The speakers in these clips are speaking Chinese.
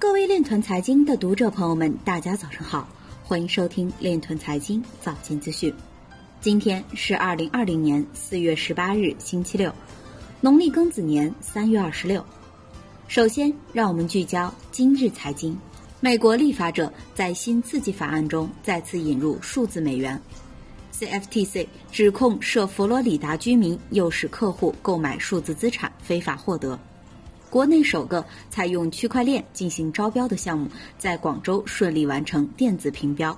各位链团财经的读者朋友们，大家早上好，欢迎收听链团财经早间资讯。今天是二零二零年四月十八日，星期六，农历庚子年三月二十六。首先，让我们聚焦今日财经。美国立法者在新刺激法案中再次引入数字美元。CFTC 指控涉佛罗里达居民诱使客户购买数字资产非法获得。国内首个采用区块链进行招标的项目在广州顺利完成电子评标。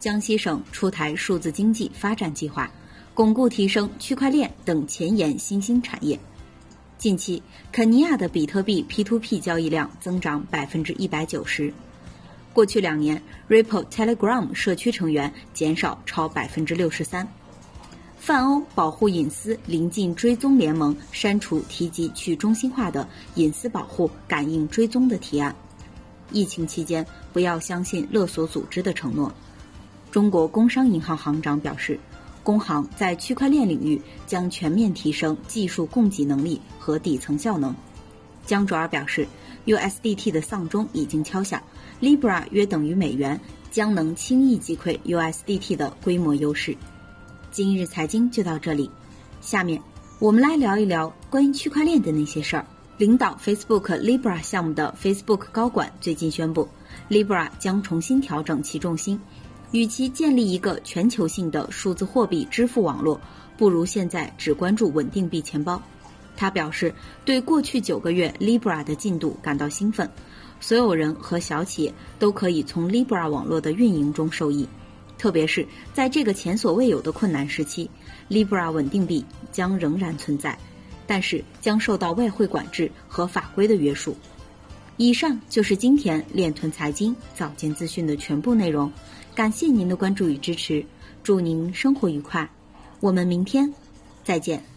江西省出台数字经济发展计划，巩固提升区块链等前沿新兴产业。近期，肯尼亚的比特币 P2P 交易量增长百分之一百九十。过去两年，Ripple Telegram 社区成员减少超百分之六十三。泛欧保护隐私临近追踪联盟删除提及去中心化的隐私保护感应追踪的提案。疫情期间不要相信勒索组织的承诺。中国工商银行行长表示，工行在区块链领域将全面提升技术供给能力和底层效能。江卓尔表示，USDT 的丧钟已经敲响，Libra 约等于美元，将能轻易击溃 USDT 的规模优势。今日财经就到这里，下面我们来聊一聊关于区块链的那些事儿。领导 Facebook Libra 项目的 Facebook 高管最近宣布，Libra 将重新调整其重心，与其建立一个全球性的数字货币支付网络，不如现在只关注稳定币钱包。他表示，对过去九个月 Libra 的进度感到兴奋，所有人和小企业都可以从 Libra 网络的运营中受益。特别是在这个前所未有的困难时期，Libra 稳定币将仍然存在，但是将受到外汇管制和法规的约束。以上就是今天链臀财经早间资讯的全部内容，感谢您的关注与支持，祝您生活愉快，我们明天再见。